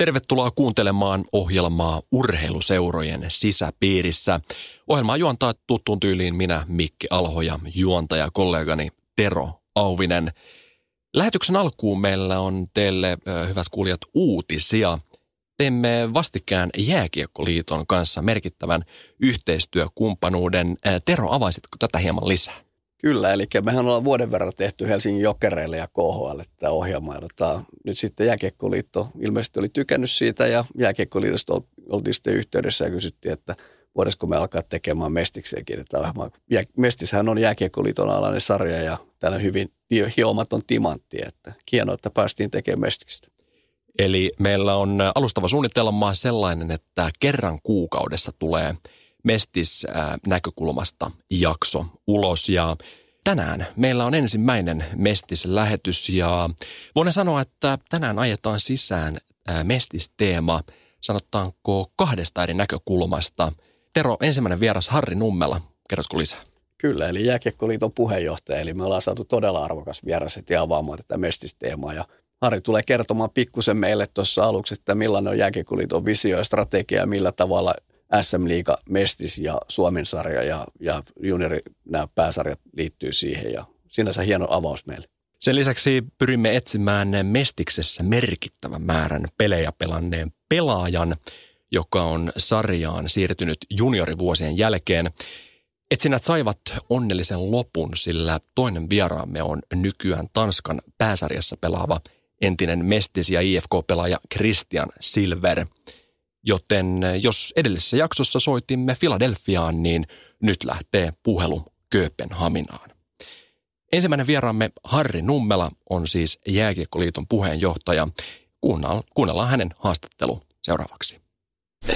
Tervetuloa kuuntelemaan ohjelmaa Urheiluseurojen sisäpiirissä. Ohjelmaa juontaa tuttuun tyyliin minä, Mikki Alho ja juontaja kollegani Tero Auvinen. Lähetyksen alkuun meillä on teille, hyvät kuulijat, uutisia. Teemme vastikään Jääkiekkoliiton kanssa merkittävän yhteistyökumppanuuden. Tero, avaisitko tätä hieman lisää? Kyllä, eli mehän ollaan vuoden verran tehty Helsingin Jokereille ja KHL tätä ohjelmaa. Ja tota, nyt sitten Jääkiekkoliitto ilmeisesti oli tykännyt siitä ja Jääkiekkoliitosta oltiin sitten yhteydessä ja kysyttiin, että voisiko me alkaa tekemään Mestikseenkin tätä ohjelmaa. Mestishän on Jääkiekkoliiton alainen sarja ja täällä hyvin hiomaton timantti, että hienoa, että päästiin tekemään Mestiksestä. Eli meillä on alustava suunnitelma sellainen, että kerran kuukaudessa tulee – Mestis näkökulmasta jakso ulos ja tänään meillä on ensimmäinen Mestis-lähetys ja voin sanoa, että tänään ajetaan sisään Mestis-teema, sanotaanko kahdesta eri näkökulmasta. Tero, ensimmäinen vieras Harri Nummela, kerrotko lisää? Kyllä, eli Jääkiekkoliiton puheenjohtaja, eli me ollaan saatu todella arvokas vieras ja avaamaan tätä Mestis-teemaa ja Harri tulee kertomaan pikkusen meille tuossa aluksi, että millainen on Jääkiekkoliiton visio ja strategia millä tavalla SM Liiga, Mestis ja Suomen sarja ja, ja juniori, nämä pääsarjat liittyy siihen ja sinänsä hieno avaus meille. Sen lisäksi pyrimme etsimään Mestiksessä merkittävän määrän pelejä pelanneen pelaajan, joka on sarjaan siirtynyt juniorivuosien jälkeen. Etsinnät saivat onnellisen lopun, sillä toinen vieraamme on nykyään Tanskan pääsarjassa pelaava entinen Mestis- ja IFK-pelaaja Christian Silver – Joten eh, jos edellisessä jaksossa soitimme Filadelfiaan, niin nyt lähtee puhelu Kööpenhaminaan. Ensimmäinen vieraamme Harri Nummela on siis Jääkiekkoliiton puheenjohtaja. Kuunnellaan hänen haastattelu seuraavaksi.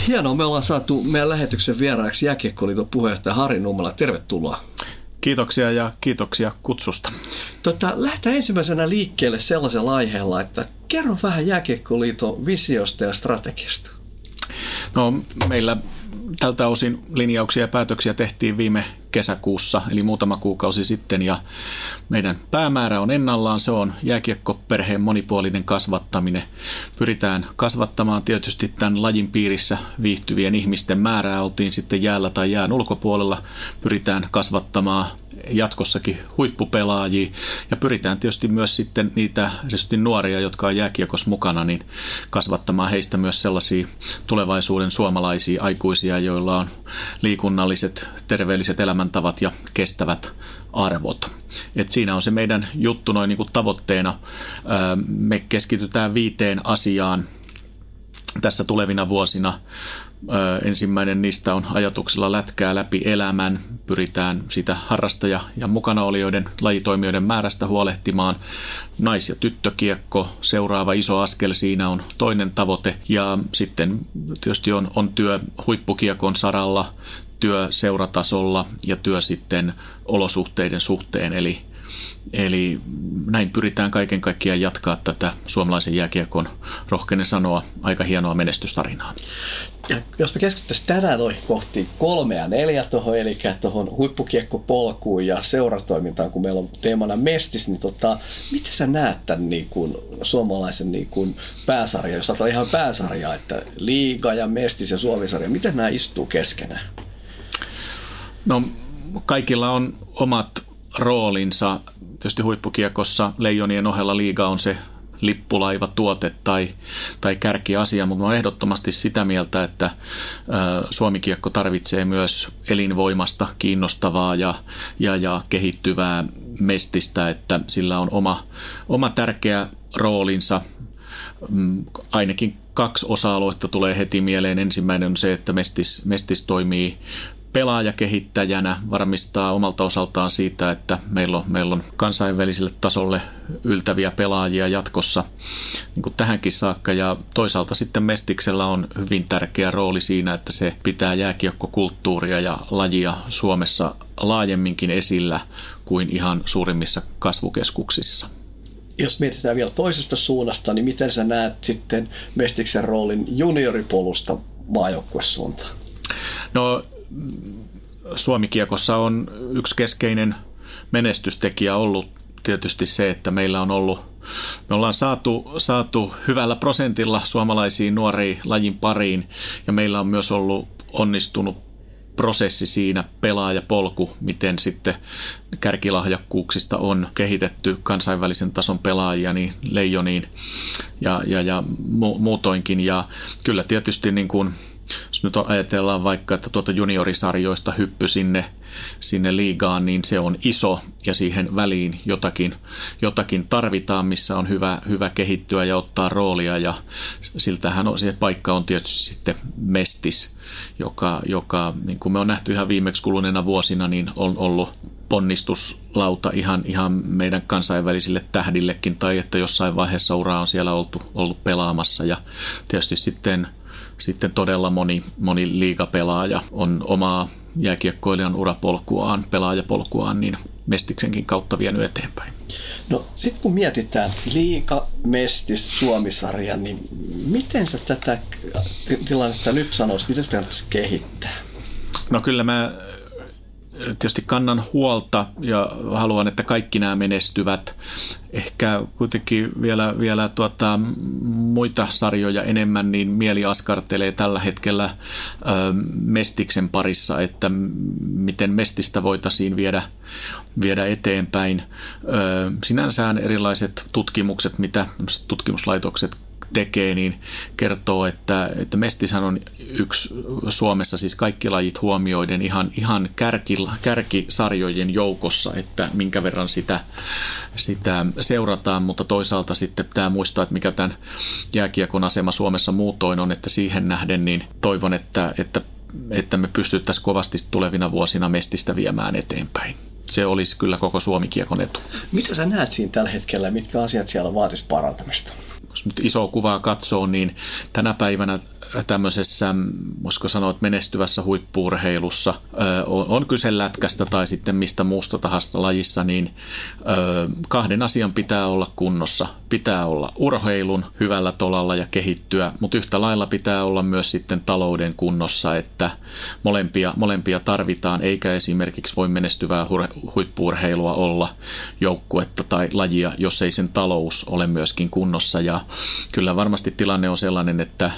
Hienoa, me ollaan saatu meidän lähetyksen vieraaksi Jääkiekkoliiton puheenjohtaja Harri Nummela. Tervetuloa. Kiitoksia ja kiitoksia kutsusta. Tota, lähdetään ensimmäisenä liikkeelle sellaisella aiheella, että kerro vähän Jääkiekkoliiton visiosta ja strategiasta. No meillä tältä osin linjauksia ja päätöksiä tehtiin viime kesäkuussa, eli muutama kuukausi sitten, ja meidän päämäärä on ennallaan, se on jääkiekkoperheen monipuolinen kasvattaminen. Pyritään kasvattamaan tietysti tämän lajin piirissä viihtyvien ihmisten määrää, oltiin sitten jäällä tai jään ulkopuolella, pyritään kasvattamaan jatkossakin huippupelaajia ja pyritään tietysti myös sitten niitä nuoria, jotka on jääkiekos mukana, niin kasvattamaan heistä myös sellaisia tulevaisuuden suomalaisia aikuisia, joilla on liikunnalliset, terveelliset elämäntavat ja kestävät arvot. Et siinä on se meidän juttu noin niin kuin tavoitteena. Me keskitytään viiteen asiaan tässä tulevina vuosina. Ensimmäinen niistä on ajatuksella lätkää läpi elämän. Pyritään sitä harrastaja- ja mukanaolijoiden lajitoimijoiden määrästä huolehtimaan. Nais- ja tyttökiekko, seuraava iso askel siinä on toinen tavoite. Ja sitten tietysti on, on työ huippukiekon saralla, työ seuratasolla ja työ sitten olosuhteiden suhteen. Eli Eli näin pyritään kaiken kaikkiaan jatkaa tätä suomalaisen jääkiekon, rohkeinen sanoa, aika hienoa menestystarinaa. Ja jos me keskittäisiin tänään noihin kohti kolme ja neljä tuohon, eli tuohon huippukiekkopolkuun ja seuratoimintaan, kun meillä on teemana mestis, niin tota, miten sä näet tämän niin kuin, suomalaisen niin kuin, pääsarjan, jos ajatellaan ihan pääsarjaa, että liiga ja mestis ja suomisarja, miten nämä istuu keskenään? No kaikilla on omat roolinsa. Tietysti huippukiekossa leijonien ohella liiga on se lippulaiva tuote tai, tai kärkiasia, mutta olen ehdottomasti sitä mieltä, että Suomikiekko tarvitsee myös elinvoimasta, kiinnostavaa ja, ja, ja kehittyvää mestistä, että sillä on oma, oma tärkeä roolinsa. Mm, ainakin kaksi osa-aluetta tulee heti mieleen. Ensimmäinen on se, että Mestis, Mestis toimii pelaajakehittäjänä varmistaa omalta osaltaan siitä, että meillä on, meillä on kansainväliselle tasolle yltäviä pelaajia jatkossa niin kuin tähänkin saakka. Ja toisaalta sitten Mestiksellä on hyvin tärkeä rooli siinä, että se pitää jääkiekkokulttuuria ja lajia Suomessa laajemminkin esillä kuin ihan suurimmissa kasvukeskuksissa. Jos mietitään vielä toisesta suunnasta, niin miten sä näet sitten Mestiksen roolin junioripolusta maajoukkuesuuntaan? No Suomikiekossa on yksi keskeinen menestystekijä ollut tietysti se, että meillä on ollut me ollaan saatu, saatu hyvällä prosentilla suomalaisiin nuoriin lajin pariin ja meillä on myös ollut onnistunut prosessi siinä, pelaajapolku, miten sitten kärkilahjakkuuksista on kehitetty kansainvälisen tason pelaajia niin leijoniin ja, ja, ja mu- muutoinkin. Ja kyllä tietysti niin kuin jos nyt ajatellaan vaikka, että tuota juniorisarjoista hyppy sinne, sinne liigaan, niin se on iso ja siihen väliin jotakin, jotakin tarvitaan, missä on hyvä, hyvä kehittyä ja ottaa roolia. Ja siltähän on, se paikka on tietysti sitten mestis, joka, joka niin kuin me on nähty ihan viimeksi kuluneena vuosina, niin on ollut ponnistuslauta ihan, ihan meidän kansainvälisille tähdillekin. Tai että jossain vaiheessa uraa on siellä oltu, ollut pelaamassa. Ja tietysti sitten – sitten todella moni, moni liigapelaaja on omaa jääkiekkoilijan urapolkuaan, pelaajapolkuaan, niin Mestiksenkin kautta vienyt eteenpäin. No sitten kun mietitään liika, Mestis, Suomisarja, niin miten sä tätä tilannetta nyt sanoisit, miten sitä kehittää? No kyllä mä tietysti kannan huolta ja haluan, että kaikki nämä menestyvät. Ehkä kuitenkin vielä, vielä tuota, muita sarjoja enemmän, niin mieli askartelee tällä hetkellä ö, Mestiksen parissa, että miten Mestistä voitaisiin viedä, viedä eteenpäin. Ö, sinänsä erilaiset tutkimukset, mitä tutkimuslaitokset tekee, niin kertoo, että, että Mestishän on yksi Suomessa siis kaikki lajit huomioiden ihan, ihan kärki, kärkisarjojen joukossa, että minkä verran sitä, sitä seurataan, mutta toisaalta sitten pitää muistaa, että mikä tämän jääkiekon asema Suomessa muutoin on, että siihen nähden niin toivon, että, että, että me pystyttäisiin kovasti tulevina vuosina Mestistä viemään eteenpäin se olisi kyllä koko Suomi-kiekon etu. Mitä sä näet siinä tällä hetkellä, mitkä asiat siellä vaatisi parantamista? Nyt isoa kuvaa katsoo, niin tänä päivänä tämmöisessä, voisiko sanoa, että menestyvässä huippuurheilussa on kyse lätkästä tai sitten mistä muusta tahansa lajissa, niin kahden asian pitää olla kunnossa. Pitää olla urheilun hyvällä tolalla ja kehittyä, mutta yhtä lailla pitää olla myös sitten talouden kunnossa, että molempia, molempia tarvitaan, eikä esimerkiksi voi menestyvää huippuurheilua olla joukkuetta tai lajia, jos ei sen talous ole myöskin kunnossa. Ja kyllä varmasti tilanne on sellainen, että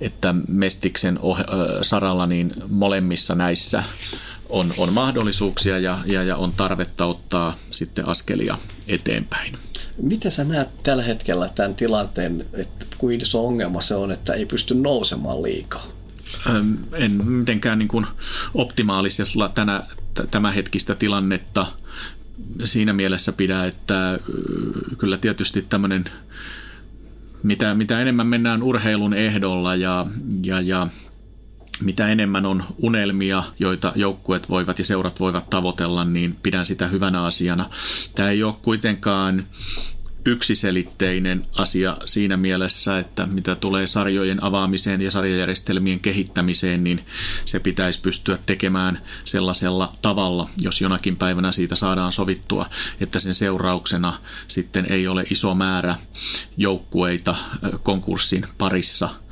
että Mestiksen oh- saralla niin molemmissa näissä on, on mahdollisuuksia ja, ja, ja on tarvetta ottaa sitten askelia eteenpäin. Miten sä näet tällä hetkellä tämän tilanteen, että kuin iso ongelma se on, että ei pysty nousemaan liikaa? En mitenkään niin kuin optimaalisella tänä, tämänhetkistä tilannetta siinä mielessä pidä, että kyllä tietysti tämmöinen mitä, mitä enemmän mennään urheilun ehdolla ja, ja, ja mitä enemmän on unelmia, joita joukkueet voivat ja seurat voivat tavoitella, niin pidän sitä hyvänä asiana. Tämä ei ole kuitenkaan yksiselitteinen asia siinä mielessä, että mitä tulee sarjojen avaamiseen ja sarjajärjestelmien kehittämiseen, niin se pitäisi pystyä tekemään sellaisella tavalla, jos jonakin päivänä siitä saadaan sovittua, että sen seurauksena sitten ei ole iso määrä joukkueita konkurssin parissa –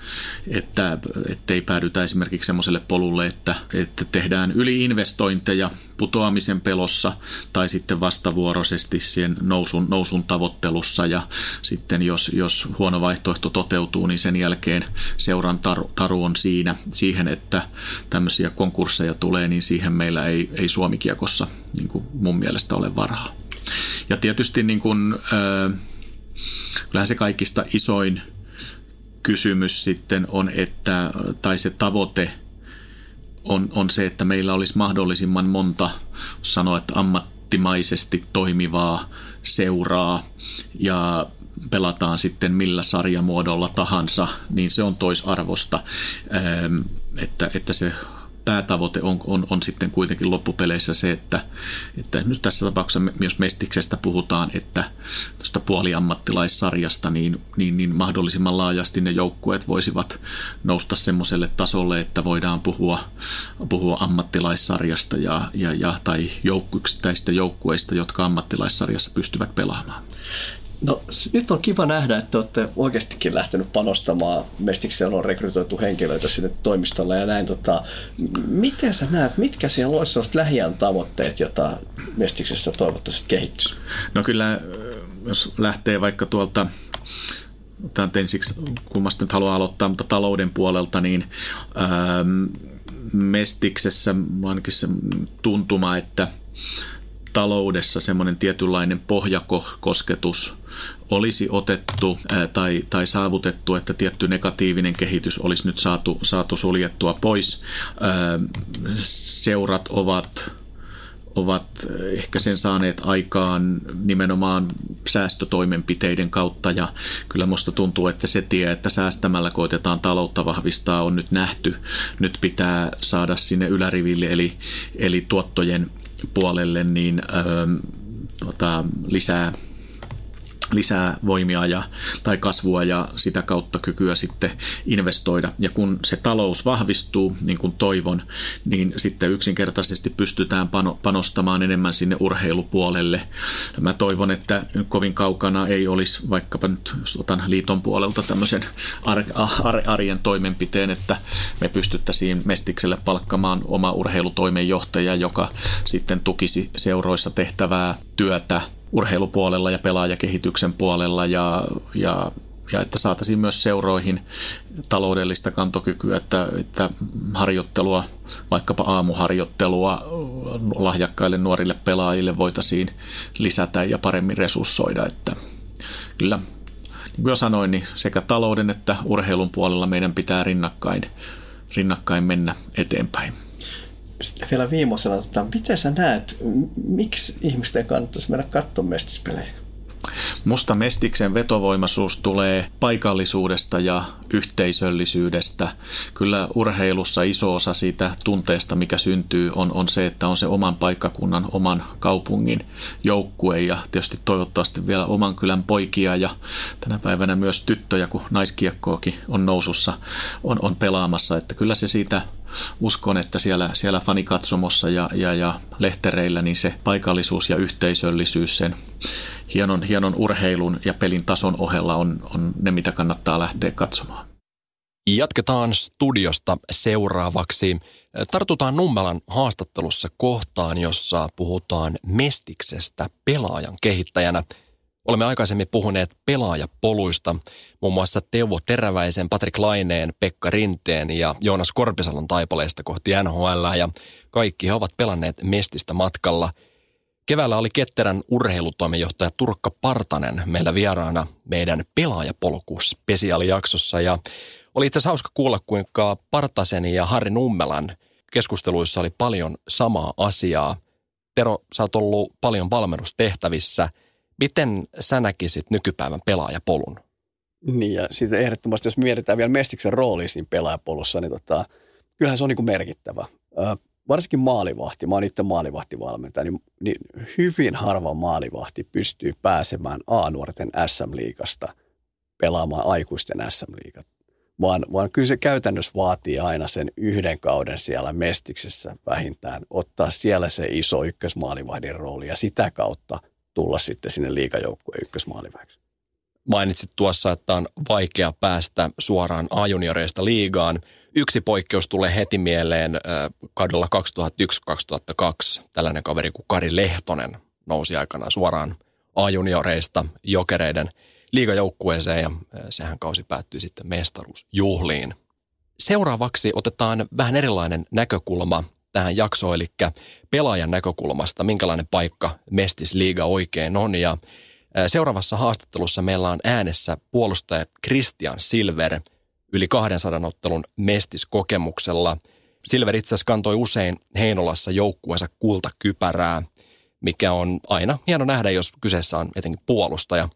että ettei päädytä esimerkiksi semmoiselle polulle, että, että tehdään yliinvestointeja putoamisen pelossa tai sitten vastavuoroisesti siihen nousun, nousun tavoittelussa ja sitten jos, jos huono vaihtoehto toteutuu, niin sen jälkeen seuran taru, taru on siinä, siihen, että tämmöisiä konkursseja tulee, niin siihen meillä ei, ei Suomikiekossa niin kuin mun mielestä ole varaa. Ja tietysti niin kuin, äh, kyllähän se kaikista isoin kysymys sitten on, että, tai se tavoite on, on se, että meillä olisi mahdollisimman monta, sanoa, että ammattimaisesti toimivaa seuraa ja pelataan sitten millä sarjamuodolla tahansa, niin se on toisarvosta, että, että se päätavoite on, on, on sitten kuitenkin loppupeleissä se, että, että nyt tässä tapauksessa myös Mestiksestä puhutaan, että tuosta puoliammattilaissarjasta niin, niin, niin mahdollisimman laajasti ne joukkueet voisivat nousta semmoiselle tasolle, että voidaan puhua, puhua ammattilaissarjasta ja, ja, ja tai joukkueista joukkueista, jotka ammattilaissarjassa pystyvät pelaamaan. No nyt on kiva nähdä, että olette oikeastikin lähtenyt panostamaan. Mestikseen on rekrytoitu henkilöitä sinne toimistolle ja näin. Tota, miten sä näet, mitkä siellä olisi sellaiset lähiän tavoitteet, joita Mestiksessä toivottavasti kehittyisi? No kyllä, jos lähtee vaikka tuolta Tämä ensiksi kulmasta nyt haluaa aloittaa, mutta talouden puolelta, niin ähm, Mestiksessä ainakin se tuntuma, että taloudessa semmoinen tietynlainen pohjakosketus olisi otettu tai, tai saavutettu, että tietty negatiivinen kehitys olisi nyt saatu, saatu suljettua pois. Seurat ovat ovat ehkä sen saaneet aikaan nimenomaan säästötoimenpiteiden kautta ja kyllä musta tuntuu, että se tie, että säästämällä koitetaan taloutta vahvistaa on nyt nähty. Nyt pitää saada sinne yläriville eli, eli tuottojen puolelle niin ähm, tota, lisää lisää voimia ja, tai kasvua ja sitä kautta kykyä sitten investoida. Ja kun se talous vahvistuu, niin kuin toivon, niin sitten yksinkertaisesti pystytään panostamaan enemmän sinne urheilupuolelle. Mä toivon, että kovin kaukana ei olisi vaikkapa nyt otan liiton puolelta tämmöisen arjen toimenpiteen, että me pystyttäisiin Mestikselle palkkamaan oma urheilutoimenjohtaja, joka sitten tukisi seuroissa tehtävää työtä urheilupuolella ja pelaajakehityksen puolella ja, ja, ja että saataisiin myös seuroihin taloudellista kantokykyä, että, että harjoittelua, vaikkapa aamuharjoittelua lahjakkaille nuorille pelaajille voitaisiin lisätä ja paremmin resurssoida. Että kyllä, niin kuin jo sanoin, niin sekä talouden että urheilun puolella meidän pitää rinnakkain, rinnakkain mennä eteenpäin sitten vielä viimeisenä, että miten sä näet, miksi ihmisten kannattaisi mennä katsomaan mestispelejä? Musta Mestiksen vetovoimaisuus tulee paikallisuudesta ja yhteisöllisyydestä. Kyllä urheilussa iso osa siitä tunteesta, mikä syntyy, on, on se, että on se oman paikkakunnan, oman kaupungin joukkue ja tietysti toivottavasti vielä oman kylän poikia ja tänä päivänä myös tyttöjä, kun naiskiekkoakin on nousussa, on, on pelaamassa. Että kyllä se siitä uskon, että siellä, siellä fanikatsomossa ja, ja, ja lehtereillä niin se paikallisuus ja yhteisöllisyys sen hienon, hienon urheilun ja pelin tason ohella on, on ne, mitä kannattaa lähteä katsomaan. Jatketaan studiosta seuraavaksi. Tartutaan Nummelan haastattelussa kohtaan, jossa puhutaan Mestiksestä pelaajan kehittäjänä – Olemme aikaisemmin puhuneet pelaajapoluista, muun muassa Teuvo Teräväisen, Patrik Laineen, Pekka Rinteen ja Joonas Korpisalon taipaleista kohti NHL ja kaikki he ovat pelanneet Mestistä matkalla. Keväällä oli ketterän urheilutoimenjohtaja Turkka Partanen meillä vieraana meidän pelaajapolku spesiaalijaksossa ja oli itse asiassa hauska kuulla, kuinka Partasen ja Harri Nummelan keskusteluissa oli paljon samaa asiaa. Tero, sä oot ollut paljon valmennustehtävissä – Miten sä näkisit nykypäivän pelaajapolun? Niin ja sitten ehdottomasti, jos mietitään vielä Mestiksen rooli siinä pelaajapolussa, niin tota, kyllähän se on niin merkittävä. Ö, varsinkin maalivahti, mä oon itse maalivahtivalmentaja, niin, niin hyvin harva maalivahti pystyy pääsemään A-nuorten SM-liigasta pelaamaan aikuisten SM-liigat. Vaan, vaan kyllä se käytännössä vaatii aina sen yhden kauden siellä Mestiksessä vähintään, ottaa siellä se iso ykkösmaalivahdin rooli ja sitä kautta tulla sitten sinne liikajoukkueen ykkösmaaliväksi. Mainitsit tuossa, että on vaikea päästä suoraan A-junioreista liigaan. Yksi poikkeus tulee heti mieleen kaudella 2001-2002. Tällainen kaveri kuin Kari Lehtonen nousi aikana suoraan A-junioreista jokereiden liigajoukkueeseen ja sehän kausi päättyi sitten mestaruusjuhliin. Seuraavaksi otetaan vähän erilainen näkökulma tähän jaksoon, eli pelaajan näkökulmasta, minkälainen paikka Mestisliiga oikein on. Ja seuraavassa haastattelussa meillä on äänessä puolustaja Christian Silver yli 200 ottelun Mestis-kokemuksella. Silver itse asiassa kantoi usein Heinolassa joukkueensa kultakypärää, mikä on aina hieno nähdä, jos kyseessä on etenkin puolustaja.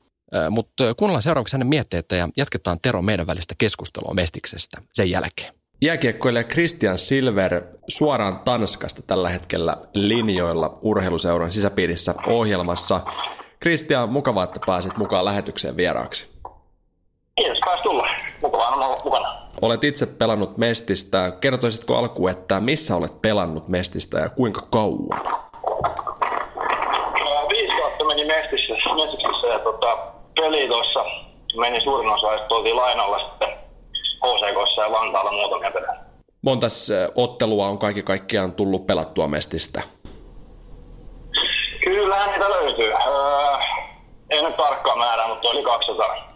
Mutta kuunnellaan seuraavaksi hänen mietteitä ja jatketaan Tero meidän välistä keskustelua Mestiksestä sen jälkeen. Jääkiekkoilija Christian Silver suoraan Tanskasta tällä hetkellä linjoilla urheiluseuran sisäpiirissä ohjelmassa. Christian, mukavaa, että pääsit mukaan lähetykseen vieraaksi. Kiitos, pääs tulla. Mukavaa on olla mukana. Olet itse pelannut Mestistä. Kertoisitko alkuun, että missä olet pelannut Mestistä ja kuinka kauan? No, viisi kautta meni Mestissä, Mestiksessä ja tota, peli tuossa meni suurin osa, että oltiin lainalla sitten HCKssa ja Vantaalla muutamia pelejä. Montas ottelua on kaikki kaikkiaan tullut pelattua Mestistä? Kyllähän niitä löytyy. Öö, ei nyt tarkkaa määrää, mutta oli 200.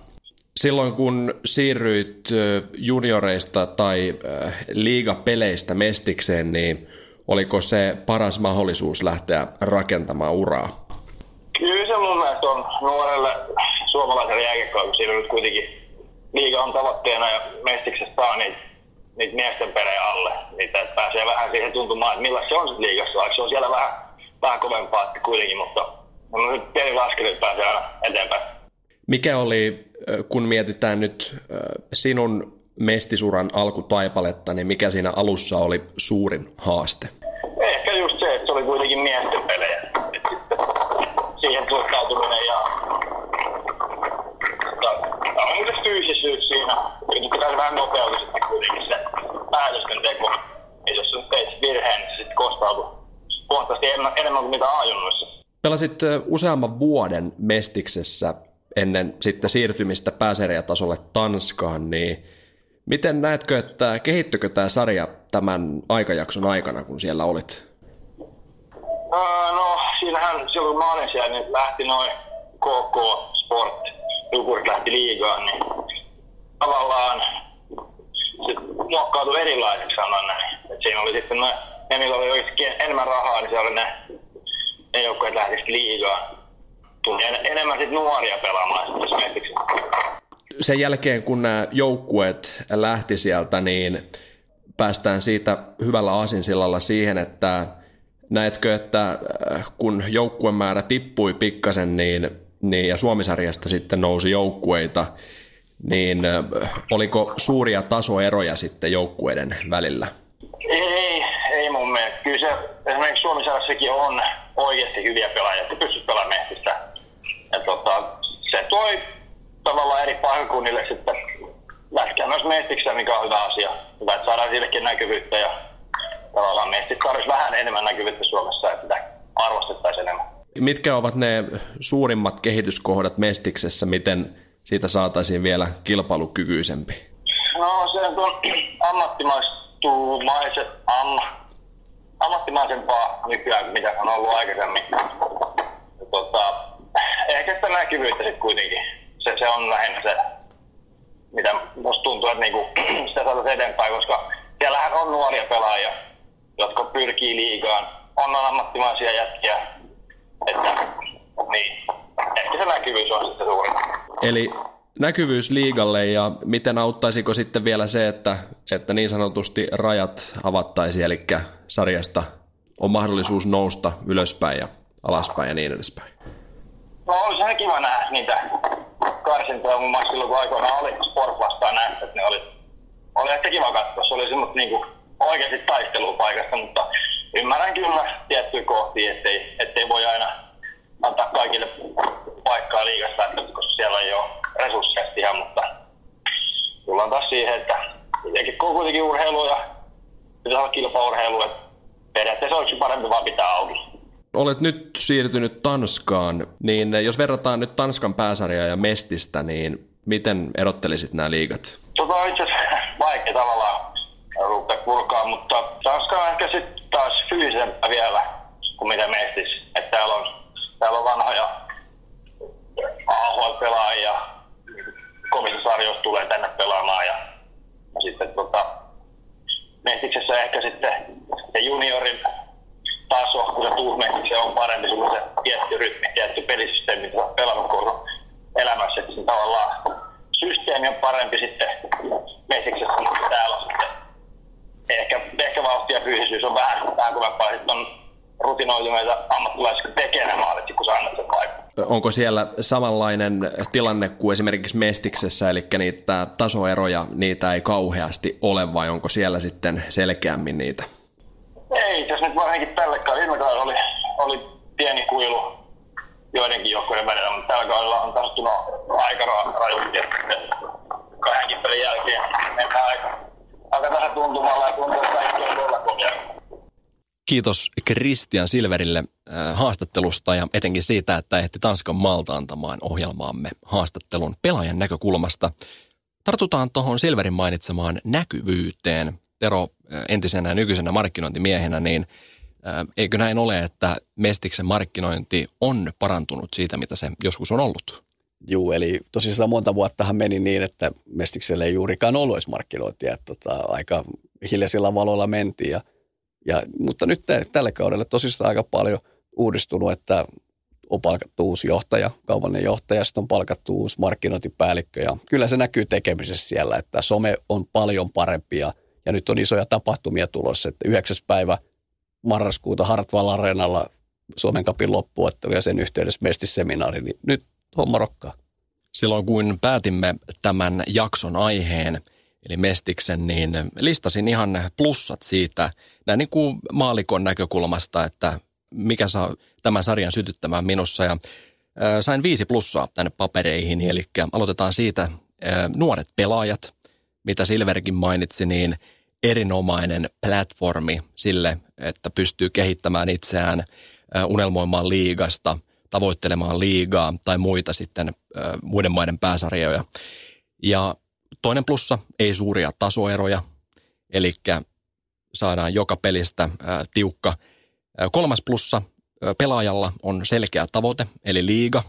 Silloin kun siirryit junioreista tai liigapeleistä Mestikseen, niin oliko se paras mahdollisuus lähteä rakentamaan uraa? Kyllä se mun mielestä on nuorelle suomalaiselle jääkiekkoille, kun siinä nyt kuitenkin liiga on tavoitteena ja Mestiksessä saa niitä, niitä miesten pereen alle. Niitä, että pääsee vähän siihen tuntumaan, että millä se on sitten liigassa, vaikka se on siellä vähän, vähän kovempaa kuitenkin, mutta no, nyt pieni askel pääsee aina eteenpäin. Mikä oli, kun mietitään nyt sinun mestisuran alkutaipaletta, niin mikä siinä alussa oli suurin haaste? Ehkä just se, että se oli kuitenkin miesten pelejä. siihen suhtautuminen ja tämä on fyysisyys siinä. Niin pitäisi vähän nopeutua sitten kuitenkin se päätösten teko. Ja jos sun teit virheen, niin se sitten kostautuu huomattavasti enemmän, kuin mitä ajunnoissa. Pelasit useamman vuoden Mestiksessä ennen sitten siirtymistä pääsarjatasolle Tanskaan, niin miten näetkö, että kehittykö tämä sarja tämän aikajakson aikana, kun siellä olit? No, siinähän silloin kun mä olin siellä, niin lähti noin KK Sport, Jukurit lähti liigaan, niin tavallaan se muokkautui erilaiseksi sanon näin. Et siinä oli sitten ne, ne millä oli oikeasti enemmän rahaa, niin se oli ne, ne joukkueet lähti liigaan tuli en, enemmän sit nuoria pelaamaan esimerkiksi. Sen jälkeen, kun nämä joukkueet lähti sieltä, niin päästään siitä hyvällä aasinsillalla siihen, että näetkö, että äh, kun joukkuemäärä tippui pikkasen niin, niin, ja Suomisarjasta sitten nousi joukkueita, niin oliko suuria tasoeroja sitten joukkueiden välillä? Ei, ei mun mielestä. Kyllä se esimerkiksi Suomisarjassakin on oikeasti hyviä pelaajia, että pystyt pelaamaan mestistä ja tota, se toi tavallaan eri paikkakunnille sitten läskää myös mestikseen, mikä on hyvä asia. Hyvä, että saadaan sillekin näkyvyyttä ja tavallaan mestit tarvitsisi vähän enemmän näkyvyyttä Suomessa, että sitä arvostettaisiin enemmän. Mitkä ovat ne suurimmat kehityskohdat Mestiksessä, miten siitä saataisiin vielä kilpailukykyisempi? No se on ammattimaistumaiset, am, ammattimaisempaa nykyään, mitä on ollut aikaisemmin. Tota, ehkä sitä näkyvyyttä sitten kuitenkin. Se, se on lähinnä se, mitä musta tuntuu, että niinku, sitä saataisiin eteenpäin, koska siellähän on nuoria pelaajia, jotka pyrkii liigaan. On ammattimaisia jätkiä, että niin, ehkä se näkyvyys on sitten suurin. Eli näkyvyys liigalle ja miten auttaisiko sitten vielä se, että, että niin sanotusti rajat avattaisiin, eli sarjasta on mahdollisuus nousta ylöspäin ja alaspäin ja niin edespäin? No olisi ihan kiva nähdä niitä karsintoja. Mun mielestä silloin kun aikoinaan oli Sport vastaan näistä, että ne oli, oli ehkä kiva katsoa. Se oli semmoista niinku oikeasti taistelua paikasta, mutta ymmärrän kyllä tiettyjä kohtia, ettei, ettei voi aina antaa kaikille paikkaa liikasta, että koska siellä ei ole resursseja ihan, mutta tullaan taas siihen, että kuitenkin, kuitenkin urheilu ja pitäisi olla kilpaurheilu, että periaatteessa olisi parempi vaan pitää auki olet nyt siirtynyt Tanskaan, niin jos verrataan nyt Tanskan pääsarjaa ja Mestistä, niin miten erottelisit nämä liigat? Tota on itse asiassa vaikea tavallaan rupea purkaa, mutta Tanska on ehkä sitten taas fyysisempää vielä kuin mitä Mestis. Että täällä on, täällä on vanhoja AHL-pelaajia, komissa sarjoissa tulee tänne pelaamaan ja, ja sitten tota, Mestiksessä ehkä sitten se juniorin taso, kun se tuusmeksi se on parempi, sulla se tietty rytmi, tietty pelisysteemi, mitä olet pelannut koko elämässä, että tavallaan systeemi on parempi sitten mesiksessä, mutta täällä on sitten. Ehkä, ehkä vauhti ja fyysisyys on vähän, vähän kovempaa, sitten on rutinoituneita ammattilaisia, ne maalit, kun sä annat sen paikan. Onko siellä samanlainen tilanne kuin esimerkiksi Mestiksessä, eli niitä tasoeroja, niitä ei kauheasti ole, vai onko siellä sitten selkeämmin niitä? Ei, jos nyt varsinkin tällä kaudella, viime oli, oli pieni kuilu joidenkin joukkojen välillä, mutta tällä kaudella on tasottunut aika rajusti, että kahdenkin pelin jälkeen mennään aika, aika tässä tuntumalla ja tuntuu, että kaikki on tuolla. Kiitos Christian Silverille äh, haastattelusta ja etenkin siitä, että ehti Tanskan maalta antamaan ohjelmaamme haastattelun pelaajan näkökulmasta. Tartutaan tuohon Silverin mainitsemaan näkyvyyteen. Tero äh, entisenä ja nykyisenä markkinointimiehenä, niin äh, eikö näin ole, että Mestiksen markkinointi on parantunut siitä, mitä se joskus on ollut? Juu, eli tosissaan monta vuottahan meni niin, että Mestikselle ei juurikaan ollut edes markkinointia. Tota, aika hiljaisilla valoilla mentiin ja – ja, mutta nyt tälle kaudelle tosissaan aika paljon uudistunut, että on palkattu uusi johtaja, kaupallinen johtaja, sitten on palkattu uusi markkinointipäällikkö ja kyllä se näkyy tekemisessä siellä, että some on paljon parempi ja, nyt on isoja tapahtumia tulossa, että 9. päivä marraskuuta Hartwall Areenalla Suomen kapin loppuottelu ja sen yhteydessä mestisseminaari, niin nyt homma rokkaa. Silloin kun päätimme tämän jakson aiheen, eli Mestiksen, niin listasin ihan plussat siitä näin niin kuin maalikon näkökulmasta, että mikä saa tämän sarjan sytyttämään minussa. Ja sain viisi plussaa tänne papereihin, eli aloitetaan siitä nuoret pelaajat, mitä Silverkin mainitsi, niin erinomainen platformi sille, että pystyy kehittämään itseään, unelmoimaan liigasta, tavoittelemaan liigaa tai muita sitten muiden maiden pääsarjoja. Ja Toinen plussa, ei suuria tasoeroja, eli saadaan joka pelistä tiukka. Kolmas plussa, pelaajalla on selkeä tavoite, eli liiga.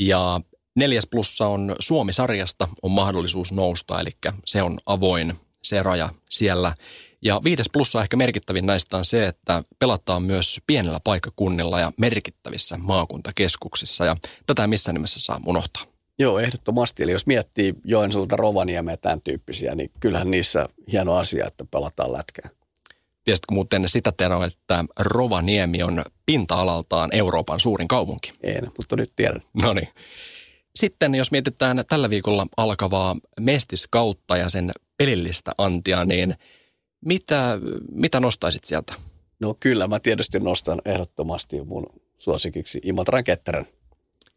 Ja neljäs plussa on Suomi-sarjasta on mahdollisuus nousta, eli se on avoin se raja siellä. Ja viides plussa ehkä merkittävin näistä on se, että pelataan myös pienellä paikkakunnilla ja merkittävissä maakuntakeskuksissa. Ja tätä missään nimessä saa unohtaa. Joo, ehdottomasti. Eli jos miettii Joensuulta Rovaniemeä tämän tyyppisiä, niin kyllähän niissä hieno asia, että pelataan lätkää. Tiesitkö muuten sitä, Tero, että Rovaniemi on pinta-alaltaan Euroopan suurin kaupunki? En, mutta nyt tiedän. No niin. Sitten jos mietitään tällä viikolla alkavaa mestiskautta ja sen pelillistä antia, niin mitä, mitä nostaisit sieltä? No kyllä, mä tietysti nostan ehdottomasti mun suosikiksi Imatran Ketterän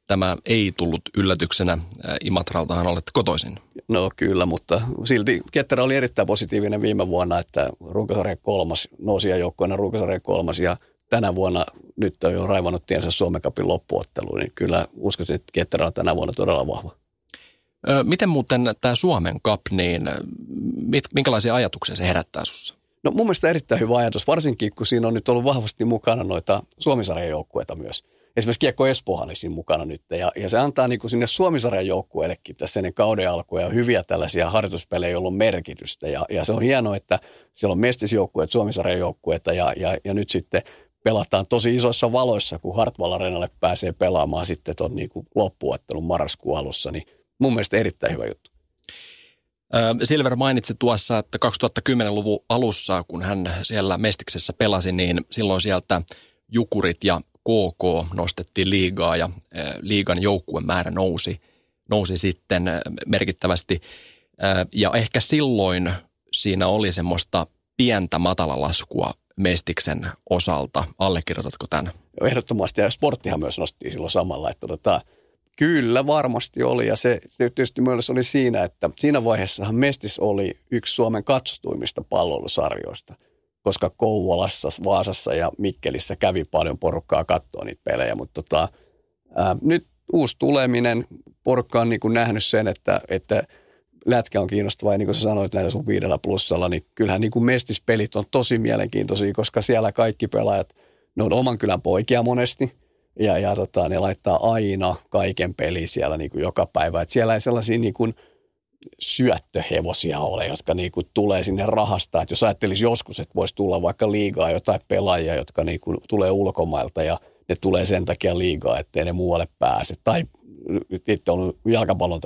tämä ei tullut yllätyksenä. Imatraltahan olet kotoisin. No kyllä, mutta silti Ketterä oli erittäin positiivinen viime vuonna, että runkosarjan kolmas, nousi joukkoina runkosarjan kolmas ja tänä vuonna nyt on jo raivannut tiensä Suomen kapin loppuotteluun, niin kyllä uskoisin, että Ketterä on tänä vuonna todella vahva. Miten muuten tämä Suomen Cup, niin minkälaisia ajatuksia se herättää sinussa? No mun mielestä erittäin hyvä ajatus, varsinkin kun siinä on nyt ollut vahvasti mukana noita Suomisarjan joukkueita myös esimerkiksi Kiekko Espoohan siinä mukana nyt. Ja, ja se antaa niin kuin sinne Suomisarjan joukkueellekin tässä ennen kauden alkua ja hyviä tällaisia harjoituspelejä, joilla on merkitystä. Ja, ja se on hienoa, että siellä on mestisjoukkueet, Suomisarjan joukkueita ja, ja, ja nyt sitten pelataan tosi isoissa valoissa, kun Hartwall Arenalle pääsee pelaamaan sitten tuon niin loppuottelun marraskuun alussa. Niin mun mielestä erittäin hyvä juttu. Silver mainitsi tuossa, että 2010-luvun alussa, kun hän siellä Mestiksessä pelasi, niin silloin sieltä Jukurit ja KK nostettiin liigaa ja liigan joukkueen määrä nousi, nousi sitten merkittävästi. Ja ehkä silloin siinä oli semmoista pientä matalalaskua Mestiksen osalta. Allekirjoitatko tämän? Ehdottomasti, ja sporttihan myös nosti silloin samalla, että tota, kyllä varmasti oli, ja se, se tietysti myös oli siinä, että siinä vaiheessahan Mestis oli yksi Suomen katsotuimmista palvelusarjoista – koska Kouvolassa, Vaasassa ja Mikkelissä kävi paljon porukkaa katsoa niitä pelejä, mutta tota, ää, nyt uusi tuleminen, porukka on niin kuin nähnyt sen, että, että lätkä on kiinnostava ja niin kuin sä sanoit näillä sun viidellä plussalla, niin kyllähän niin kuin mestispelit on tosi mielenkiintoisia, koska siellä kaikki pelaajat, ne on oman kylän poikia monesti ja, ja tota, ne laittaa aina kaiken peli siellä niin kuin joka päivä. Et siellä ei sellaisia niin kuin – syöttöhevosia ole, jotka niin kuin tulee sinne rahasta. Että jos ajattelisi joskus, että voisi tulla vaikka liigaa jotain pelaajia, jotka niin kuin tulee ulkomailta ja ne tulee sen takia liigaa, ettei ne muualle pääse. Tai itse on jalkapallon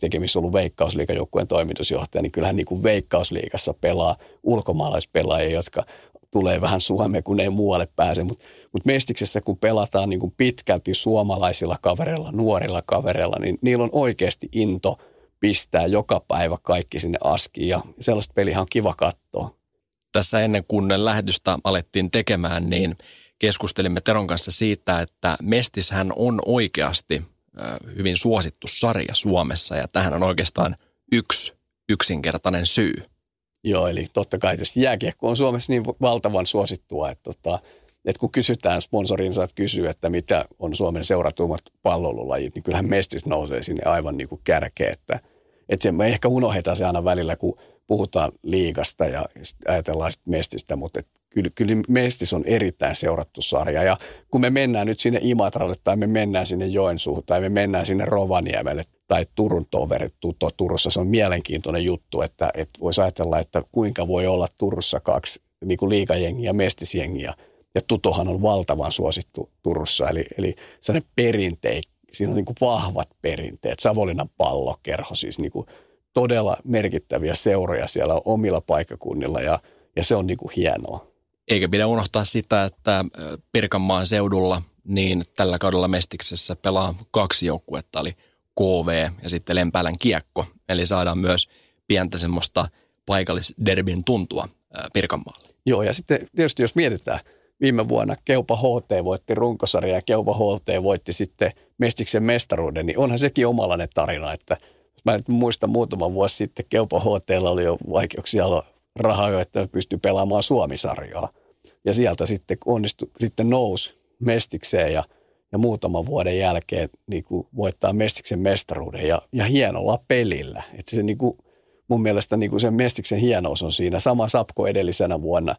tekemissä ollut Veikkausliigajoukkueen toimitusjohtaja, niin kyllähän niin kuin Veikkausliigassa pelaa ulkomaalaispelaajia, jotka tulee vähän Suomeen, kun ei muualle pääse. Mutta mut Mestiksessä, kun pelataan niin kuin pitkälti suomalaisilla kavereilla, nuorilla kavereilla, niin niillä on oikeasti into pistää joka päivä kaikki sinne askiin ja sellaista peliä on kiva katsoa. Tässä ennen kuin lähetystä alettiin tekemään, niin keskustelimme Teron kanssa siitä, että Mestishän on oikeasti hyvin suosittu sarja Suomessa ja tähän on oikeastaan yksi yksinkertainen syy. Joo, eli totta kai tietysti jääkiekko on Suomessa niin valtavan suosittua, että, tota, että kun kysytään sponsorin, saat kysyä, että mitä on Suomen seuratummat pallolulajit, niin kyllähän mestis nousee sinne aivan niin kuin kärkeen, että, että se, me ehkä unohdetaan se aina välillä, kun puhutaan liigasta ja ajatellaan sitten mestistä, mutta et kyllä, kyllä Mestis on erittäin seurattu sarja. Ja kun me mennään nyt sinne Imatralle tai me mennään sinne Joensuuhun tai me mennään sinne Rovaniemelle tai Turun toverit Turussa, se on mielenkiintoinen juttu, että, että voisi ajatella, että kuinka voi olla Turussa kaksi niin kuin liikajengiä mestisjengiä. Ja Tutohan on valtavan suosittu Turussa, eli, eli sellainen perinteik, siinä on niin kuin vahvat perinteet. Savolinan pallokerho, siis niin kuin todella merkittäviä seuroja siellä omilla paikakunnilla ja, ja se on niin kuin hienoa. Eikä pidä unohtaa sitä, että Pirkanmaan seudulla niin tällä kaudella Mestiksessä pelaa kaksi joukkuetta, eli KV ja sitten Lempäälän kiekko. Eli saadaan myös pientä semmoista paikallisderbin tuntua Pirkanmaalle. Joo, ja sitten tietysti jos mietitään, viime vuonna Keupa HT voitti runkosarja ja Keupa HT voitti sitten Mestiksen mestaruuden, niin onhan sekin omalainen tarina, että mä nyt muistan muutama vuosi sitten Keupa HT oli jo vaikeuksia olla rahaa, että pystyi pelaamaan Suomisarjaa. Ja sieltä sitten onnistui, sitten nousi Mestikseen ja, ja muutaman vuoden jälkeen niin kuin voittaa Mestiksen mestaruuden ja, ja hienolla pelillä. Että se niin kuin, mun mielestä niin kuin sen Mestiksen hienous on siinä. Sama Sapko edellisenä vuonna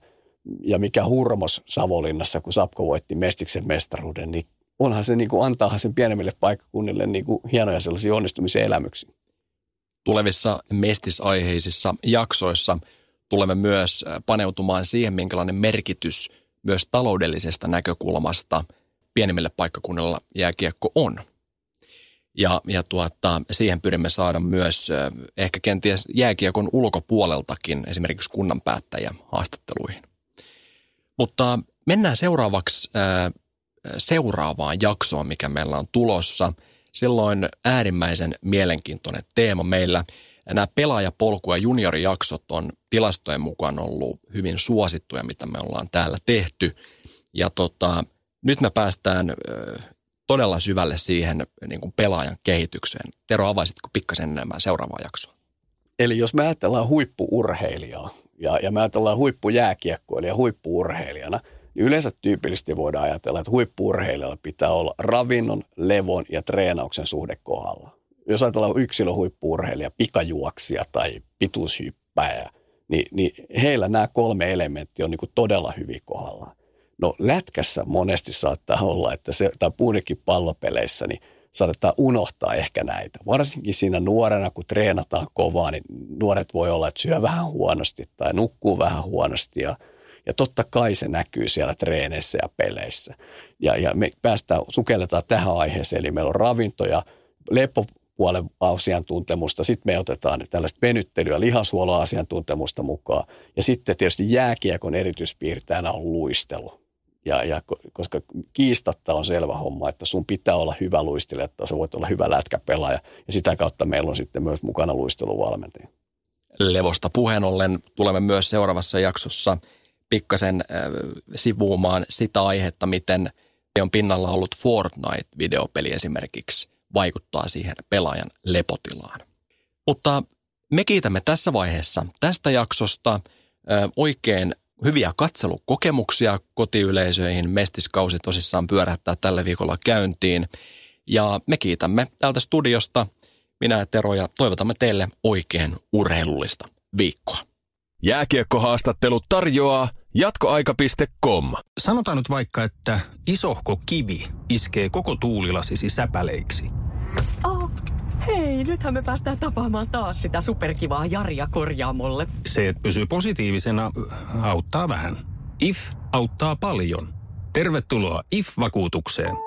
ja mikä hurmos Savolinnassa, kun Sapko voitti Mestiksen mestaruuden, niin onhan se niin kuin, antaahan sen pienemmille paikkakunnille niin kuin hienoja sellaisia onnistumisen elämyksiä. Tulevissa mestisaiheisissa jaksoissa – tulemme myös paneutumaan siihen, minkälainen merkitys myös taloudellisesta näkökulmasta pienimmille paikkakunnilla jääkiekko on. Ja, ja tuota, siihen pyrimme saada myös ehkä kenties jääkiekon ulkopuoleltakin esimerkiksi kunnan päättäjä haastatteluihin. Mutta mennään seuraavaksi äh, seuraavaan jaksoon, mikä meillä on tulossa. Silloin äärimmäisen mielenkiintoinen teema meillä – nämä pelaajapolku- ja juniorijaksot on tilastojen mukaan ollut hyvin suosittuja, mitä me ollaan täällä tehty. Ja tota, nyt me päästään todella syvälle siihen niin kuin pelaajan kehitykseen. Tero, avaisitko pikkasen enemmän seuraavaa jaksoa? Eli jos me ajatellaan huippuurheilijaa ja, ja me ajatellaan huippujääkiekkoilija huippuurheilijana, niin yleensä tyypillisesti voidaan ajatella, että huippuurheilijalla pitää olla ravinnon, levon ja treenauksen suhde kohdalla jos ajatellaan yksilöhuippuurheilija, pikajuoksija tai pituushyppäjä, niin, niin heillä nämä kolme elementtiä on niin todella hyvin kohdallaan. No lätkässä monesti saattaa olla, että se, tai muidenkin pallopeleissä, niin saattaa unohtaa ehkä näitä. Varsinkin siinä nuorena, kun treenataan kovaa, niin nuoret voi olla, että syö vähän huonosti tai nukkuu vähän huonosti ja, ja totta kai se näkyy siellä treeneissä ja peleissä. Ja, ja me päästään, sukelletaan tähän aiheeseen, eli meillä on ravinto ja puolen asiantuntemusta. Sitten me otetaan tällaista venyttelyä, lihashuolloasiantuntemusta mukaan. Ja sitten tietysti jääkiekon erityispiirteenä on luistelu. Ja, ja koska kiistatta on selvä homma, että sun pitää olla hyvä luistelija, että sä voit olla hyvä lätkäpelaaja. Ja sitä kautta meillä on sitten myös mukana luisteluvalmentaja. Levosta puheen ollen tulemme myös seuraavassa jaksossa pikkasen sivuumaan sitä aihetta, miten on pinnalla ollut Fortnite-videopeli esimerkiksi – vaikuttaa siihen pelaajan lepotilaan. Mutta me kiitämme tässä vaiheessa tästä jaksosta oikein hyviä katselukokemuksia kotiyleisöihin. Mestiskausi tosissaan pyörähtää tällä viikolla käyntiin. Ja me kiitämme täältä studiosta, minä ja Tero, ja toivotamme teille oikein urheilullista viikkoa. Jääkiekkohaastattelut tarjoaa jatkoaika.com. Sanotaan nyt vaikka, että isohko kivi iskee koko tuulilasisi säpäleiksi – Oh, hei, nythän me päästään tapaamaan taas sitä superkivaa Jaria korjaamolle. Se, että pysyy positiivisena, auttaa vähän. IF auttaa paljon. Tervetuloa IF-vakuutukseen.